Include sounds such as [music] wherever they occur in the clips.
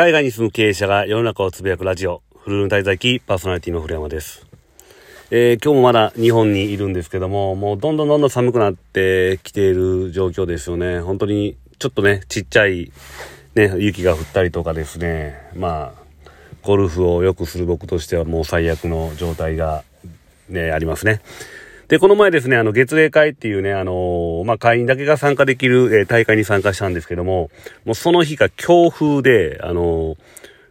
海外に住む経営者が世の中をつぶやくラジオ、フルーン滞在期パーソナリティの古山です。えー、今日もまだ日本にいるんですけども、もうどんどんどんどん寒くなってきている状況ですよね。本当にちょっとね、ちっちゃいね、雪が降ったりとかですね、まあ、ゴルフをよくする僕としてはもう最悪の状態がね、ありますね。で、この前ですね、あの、月例会っていうね、あのー、まあ、会員だけが参加できる、えー、大会に参加したんですけども、もうその日が強風で、あのー、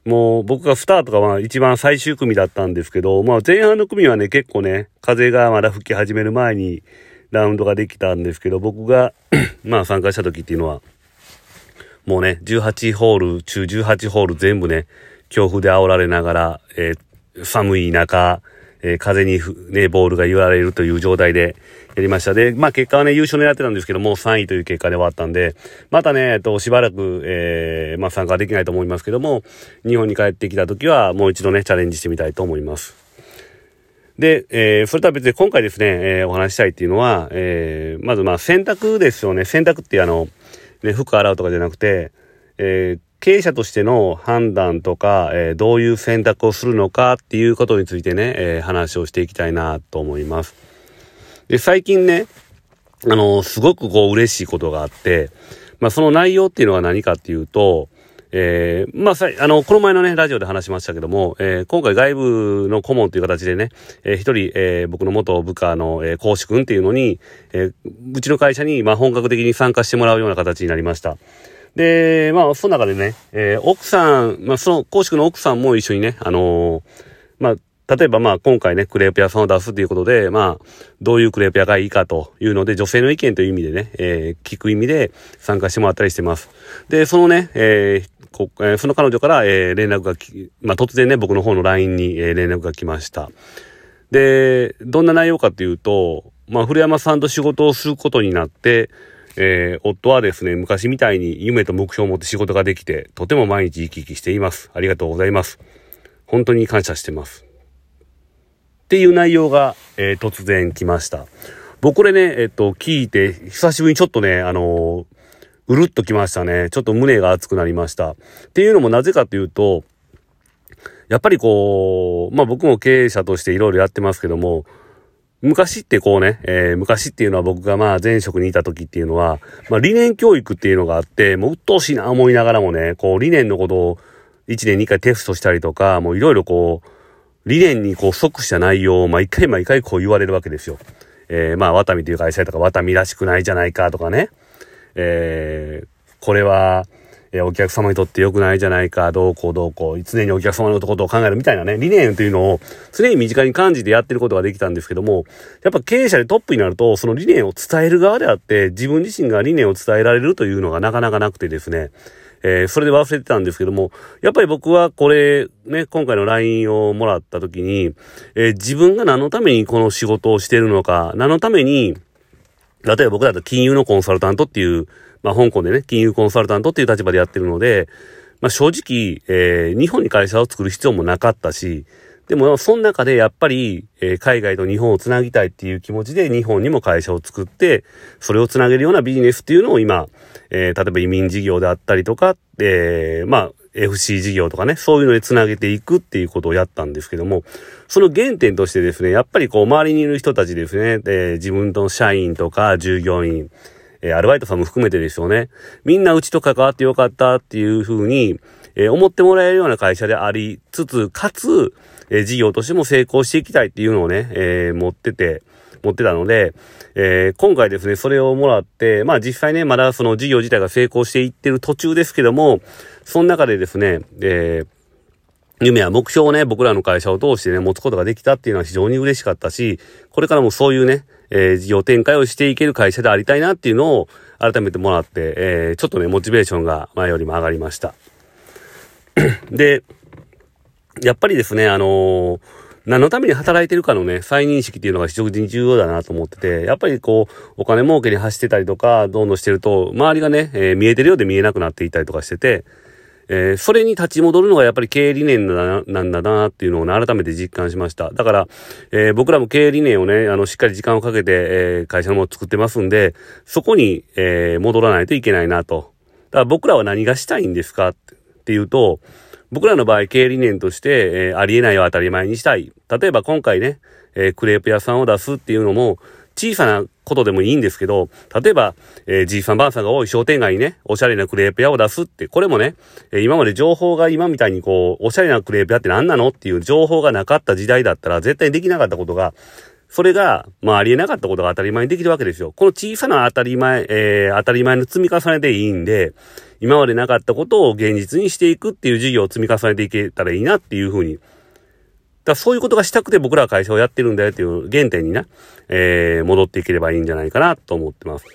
もう僕がスタートがまあ一番最終組だったんですけど、まあ前半の組はね、結構ね、風がまだ吹き始める前にラウンドができたんですけど、僕が [clears throat] まあ参加した時っていうのは、もうね、18ホール中18ホール全部ね、強風で煽られながら、えー、寒い中、えー、風にね、ボールが言われるという状態でやりました。で、まあ結果はね、優勝狙ってたんですけども、3位という結果で終わったんで、またね、えっと、しばらく、えー、まあ参加できないと思いますけども、日本に帰ってきた時は、もう一度ね、チャレンジしてみたいと思います。で、えー、それとは別に今回ですね、えー、お話したいっていうのは、えー、まずまあ洗濯ですよね。洗濯ってあの、ね、服洗うとかじゃなくて、えー、経営者としての判断とか、えー、どういう選択をするのかっていうことについてね、えー、話をしていきたいなと思います。で、最近ね、あの、すごくこう嬉しいことがあって、まあその内容っていうのは何かっていうと、えー、まあさ、あの、この前のね、ラジオで話しましたけども、えー、今回外部の顧問という形でね、えー、一人、えー、僕の元部下の、えー、講師君っていうのに、えー、うちの会社に、まあ本格的に参加してもらうような形になりました。で、まあ、その中でね、えー、奥さん、まあ、その、公式の奥さんも一緒にね、あのー、まあ、例えばまあ今回ね、クレープ屋さんを出すということで、まあ、どういうクレープ屋がいいかというので、女性の意見という意味でね、えー、聞く意味で参加してもらったりしてます。で、そのね、えーこえー、その彼女から、えー、連絡がき、まあ、突然ね、僕の方の LINE に、えー、連絡が来ました。で、どんな内容かっていうと、まあ、古山さんと仕事をすることになって、えー、夫はですね、昔みたいに夢と目標を持って仕事ができて、とても毎日生き生きしています。ありがとうございます。本当に感謝してます。っていう内容が、えー、突然来ました。僕これね、えっと、聞いて、久しぶりにちょっとね、あのー、うるっときましたね。ちょっと胸が熱くなりました。っていうのもなぜかというと、やっぱりこう、まあ僕も経営者としていろいろやってますけども、昔ってこうね、えー、昔っていうのは僕がまあ前職にいた時っていうのは、まあ理念教育っていうのがあって、もう鬱陶しいな思いながらもね、こう理念のことを1年2回テストしたりとか、もういろいろこう、理念にこう即した内容を毎回毎回こう言われるわけですよ。えー、まあ、ワタミという会社とか、ワタミらしくないじゃないかとかね。えー、これは、えお客様にとって良くないじゃないか、どうこうどうこう、常にお客様のことを考えるみたいなね、理念というのを常に身近に感じてやってることができたんですけども、やっぱ経営者でトップになると、その理念を伝える側であって、自分自身が理念を伝えられるというのがなかなかなくてですね、えー、それで忘れてたんですけども、やっぱり僕はこれ、ね、今回の LINE をもらった時に、えー、自分が何のためにこの仕事をしてるのか、何のために、例えば僕だと金融のコンサルタントっていう、まあ、香港でね、金融コンサルタントっていう立場でやってるので、まあ、正直、えー、日本に会社を作る必要もなかったし、でも、その中でやっぱり、えー、海外と日本をつなぎたいっていう気持ちで日本にも会社を作って、それをつなげるようなビジネスっていうのを今、えー、例えば移民事業であったりとか、えー、まあ、FC 事業とかね、そういうのでつなげていくっていうことをやったんですけども、その原点としてですね、やっぱりこう、周りにいる人たちですね、えー、自分と社員とか従業員、え、アルバイトさんも含めてですよね。みんなうちと関わってよかったっていうふうに、え、思ってもらえるような会社でありつつ、かつ、え、事業としても成功していきたいっていうのをね、え、持ってて、持ってたので、えー、今回ですね、それをもらって、まあ実際ね、まだその事業自体が成功していってる途中ですけども、その中でですね、えー、夢や目標をね、僕らの会社を通してね、持つことができたっていうのは非常に嬉しかったし、これからもそういうね、えー、事業展開をしていける会社でありたいなっていうのを改めてもらって、えー、ちょっとね、モチベーションが前よりも上がりました。[clears throat] で、やっぱりですね、あのー、何のために働いてるかのね、再認識っていうのが非常に重要だなと思ってて、やっぱりこう、お金儲けに走ってたりとか、どんどんしてると、周りがね、えー、見えてるようで見えなくなっていたりとかしてて、えー、それに立ち戻るのがやっぱり経営理念なんだなっていうのを、ね、改めて実感しました。だから、えー、僕らも経営理念をね、あの、しっかり時間をかけて、えー、会社のものを作ってますんで、そこに、え戻らないといけないなと。だから僕らは何がしたいんですか？ってっていうと、僕らの場合、経営理念として、え、ありえないを当たり前にしたい。例えば今回ね、え、クレープ屋さんを出すっていうのも、小さなことでもいいんですけど、例えば、えー、じいさんばあさんが多い商店街にね、おしゃれなクレープ屋を出すって、これもね、えー、今まで情報が今みたいにこう、おしゃれなクレープ屋って何なのっていう情報がなかった時代だったら、絶対できなかったことが、それが、まあ、ありえなかったことが当たり前にできるわけですよ。この小さな当たり前、えー、当たり前の積み重ねでいいんで、今までなかったことを現実にしていくっていう事業を積み重ねていけたらいいなっていうふうに。だそういうことがしたくて僕らは会社をやってるんだよっていう原点にな、えー、戻っていければいいんじゃないかなと思ってます。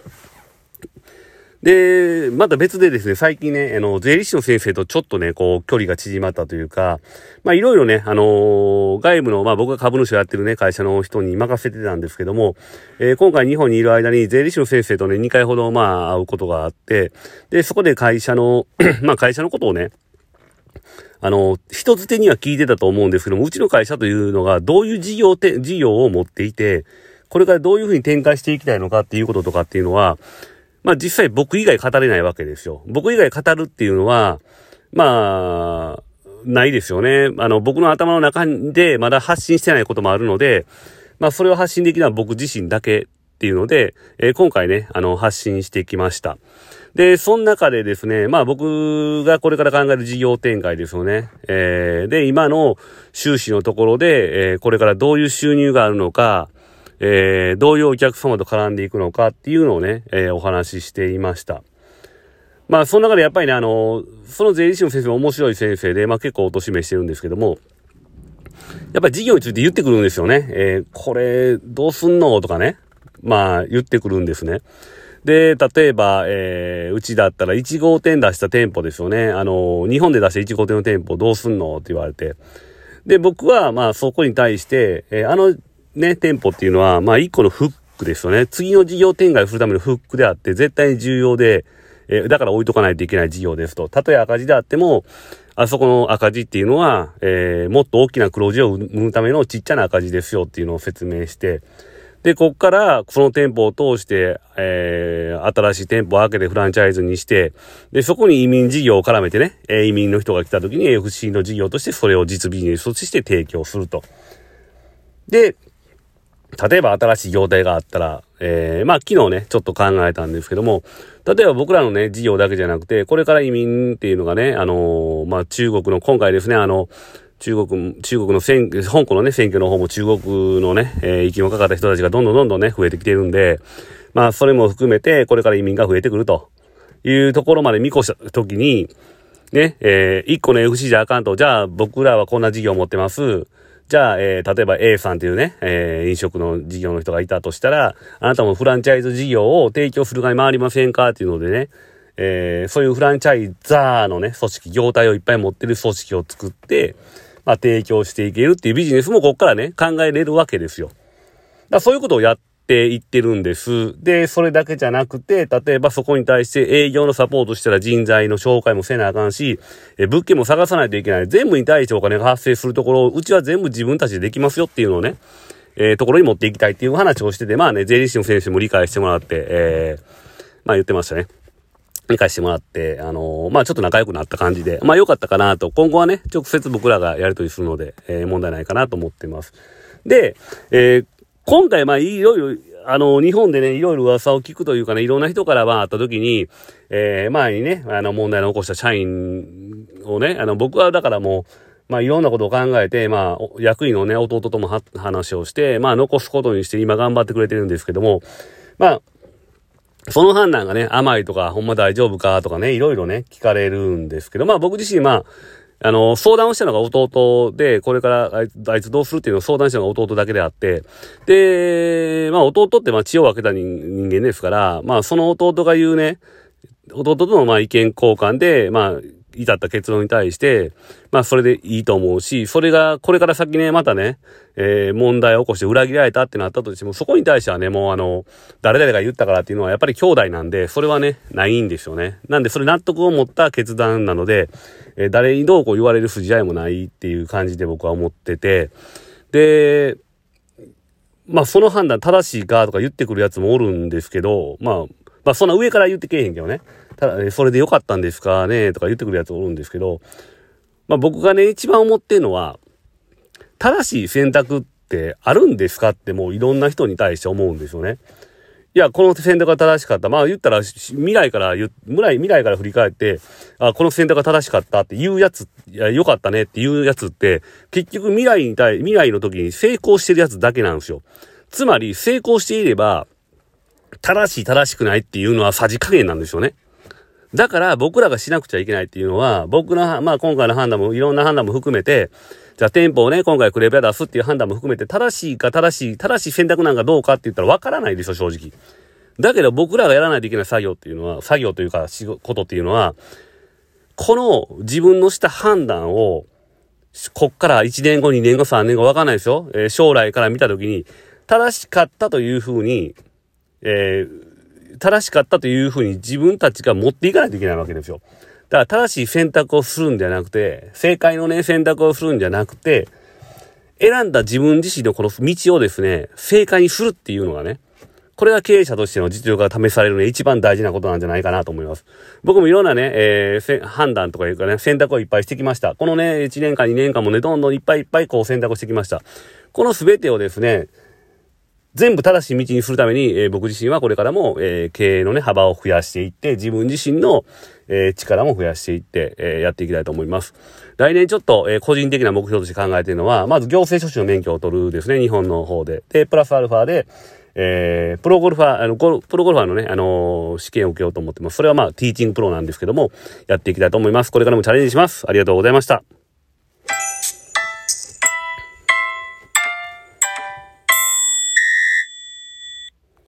で、また別でですね、最近ね、あの、税理士の先生とちょっとね、こう、距離が縮まったというか、まあ、いろいろね、あのー、外部の、まあ、僕が株主をやってるね、会社の人に任せてたんですけども、えー、今回日本にいる間に税理士の先生とね、2回ほど、まあ、会うことがあって、で、そこで会社の [clears throat] まあ、会社のことをね、あの、人づてには聞いてたと思うんですけども、うちの会社というのがどういう事業て、事業を持っていて、これからどういうふうに展開していきたいのかっていうこととかっていうのは、まあ実際僕以外語れないわけですよ。僕以外語るっていうのは、まあ、ないですよね。あの、僕の頭の中でまだ発信してないこともあるので、まあそれを発信できるのは僕自身だけっていうので、えー、今回ね、あの、発信してきました。で、その中でですね、まあ僕がこれから考える事業展開ですよね。えー、で、今の収支のところで、えー、これからどういう収入があるのか、えー、どういうお客様と絡んでいくのかっていうのをね、え、お話ししていました。まあ、その中でやっぱりね、あの、その税理士の先生も面白い先生で、まあ結構おとしめしてるんですけども、やっぱり事業について言ってくるんですよね。えー、これ、どうすんの？とかね。まあ、言ってくるんですね。で、例えば、えー、うちだったら1号店出した店舗ですよね。あの、日本で出した1号店の店舗どうすんのって言われて。で、僕は、まあ、そこに対して、えー、あのね、店舗っていうのは、まあ一個のフックですよね。次の事業展開をするためのフックであって、絶対に重要で、えー、だから置いとかないといけない事業ですと。たとえ赤字であっても、あそこの赤字っていうのは、えー、もっと大きな黒字を生むためのちっちゃな赤字ですよっていうのを説明して、で、こっから、その店舗を通して、えー、新しい店舗を開けてフランチャイズにして、で、そこに移民事業を絡めてねえ、移民の人が来た時に FC の事業としてそれを実ビジネスとして提供すると。で、例えば新しい業態があったら、えー、まあ昨日ね、ちょっと考えたんですけども、例えば僕らのね、事業だけじゃなくて、これから移民っていうのがね、あのー、まあ中国の、今回ですね、あの、中国、中国の選、香港のね、選挙の方も中国のね、えー、息もかかった人たちがどんどんどんどんね、増えてきてるんで、まあそれも含めて、これから移民が増えてくるというところまで見越したときに、ね、えー、一個の FC じゃあかんと、じゃあ僕らはこんな事業を持ってます。じゃあ、えー、例えば A さんというね、えー、飲食の事業の人がいたとしたら、あなたもフランチャイズ事業を提供する側に回りませんかっていうのでね、えー、そういうフランチャイザーのね、組織、業態をいっぱい持ってる組織を作って、まあ、提供していけるっていうビジネスもここからね、考えれるわけですよ。だそういうことをやっていってるんです。で、それだけじゃなくて、例えばそこに対して営業のサポートしたら人材の紹介もせなあかんし、え物件も探さないといけない。全部に対してお金が発生するところを、うちは全部自分たちでできますよっていうのをね、えー、ところに持っていきたいっていう話をしてて、まあね、税理士の先生も理解してもらって、えー、まあ言ってましたね。理解してもらって、あのー、まあちょっと仲良くなった感じで、まあ良かったかなと、今後はね、直接僕らがやりとりするので、えー、問題ないかなと思ってます。で、えー、今回、まあ、いろいろ、あの、日本でね、いろいろ噂を聞くというかね、いろんな人からまあった時に、えー、前にね、あの、問題の起こした社員をね、あの、僕はだからもう、まあ、いろんなことを考えて、まあ、役員のね、弟とも話をして、まあ、残すことにして今頑張ってくれてるんですけども、まあ、その判断がね、甘いとか、ほんま大丈夫かとかね、いろいろね、聞かれるんですけど、まあ僕自身、まあ、あの、相談をしたのが弟で、これからあいつあいつどうするっていうのを相談したのが弟だけであって、で、まあ弟ってまあ血を分けた人間ですから、まあその弟が言うね、弟とのまあ意見交換で、まあ、至った結論に対して、まあそれでいいと思うし、それがこれから先ね、またね、えー、問題を起こして裏切られたってなったとしても、そこに対してはね、もうあの、誰々が言ったからっていうのはやっぱり兄弟なんで、それはね、ないんですよね。なんでそれ納得を持った決断なので、えー、誰にどうこう言われる筋合いもないっていう感じで僕は思ってて、で、まあその判断正しいかとか言ってくるやつもおるんですけど、まあまあそんな上から言ってけえへんけどね。ただ、ねそれでよかったんですかねとか言ってくるやつおるんですけど、まあ僕がね、一番思ってんのは、正しい選択ってあるんですかってもういろんな人に対して思うんですよね。いや、この選択が正しかった。まあ言ったら、未来から未来、未来から振り返って、あ、この選択が正しかったっていうやつ、いや、よかったねっていうやつって、結局未来に対、未来の時に成功してるやつだけなんですよ。つまり、成功していれば、正しい正しくないっていうのはさじ加減なんですよね。だから僕らがしなくちゃいけないっていうのは、僕の、まあ今回の判断もいろんな判断も含めて、じゃあ店舗をね、今回クレープ屋出すっていう判断も含めて、正しいか正しい、正しい選択なんかどうかって言ったら分からないですよ、正直。だけど僕らがやらないといけない作業っていうのは、作業というか仕事っていうのは、この自分のした判断を、こっから1年後、2年後、3年後分かんないですよ。えー、将来から見たときに、正しかったというふうに、えー、正しかったというふうに自分たちが持っていかないといけないわけですよ。だから正しい選択をするんじゃなくて、正解のね、選択をするんじゃなくて、選んだ自分自身のこの道をですね、正解にするっていうのがね、これが経営者としての実力が試されるね、一番大事なことなんじゃないかなと思います。僕もいろんなね、えー、判断とかいうかね、選択をいっぱいしてきました。このね、1年間、2年間もね、どんどんいっぱいいっぱいこう選択をしてきました。この全てをですね、全部正しい道にするために、えー、僕自身はこれからも、えー、経営のね、幅を増やしていって、自分自身の、えー、力も増やしていって、えやっていきたいと思います。来年ちょっと、え個人的な目標として考えているのは、まず行政書士の免許を取るですね、日本の方で。で、プラスアルファで、えー、プロゴルファー、あの、プロゴルファーのね、あのー、試験を受けようと思ってます。それはまあ、ティーチングプロなんですけども、やっていきたいと思います。これからもチャレンジします。ありがとうございました。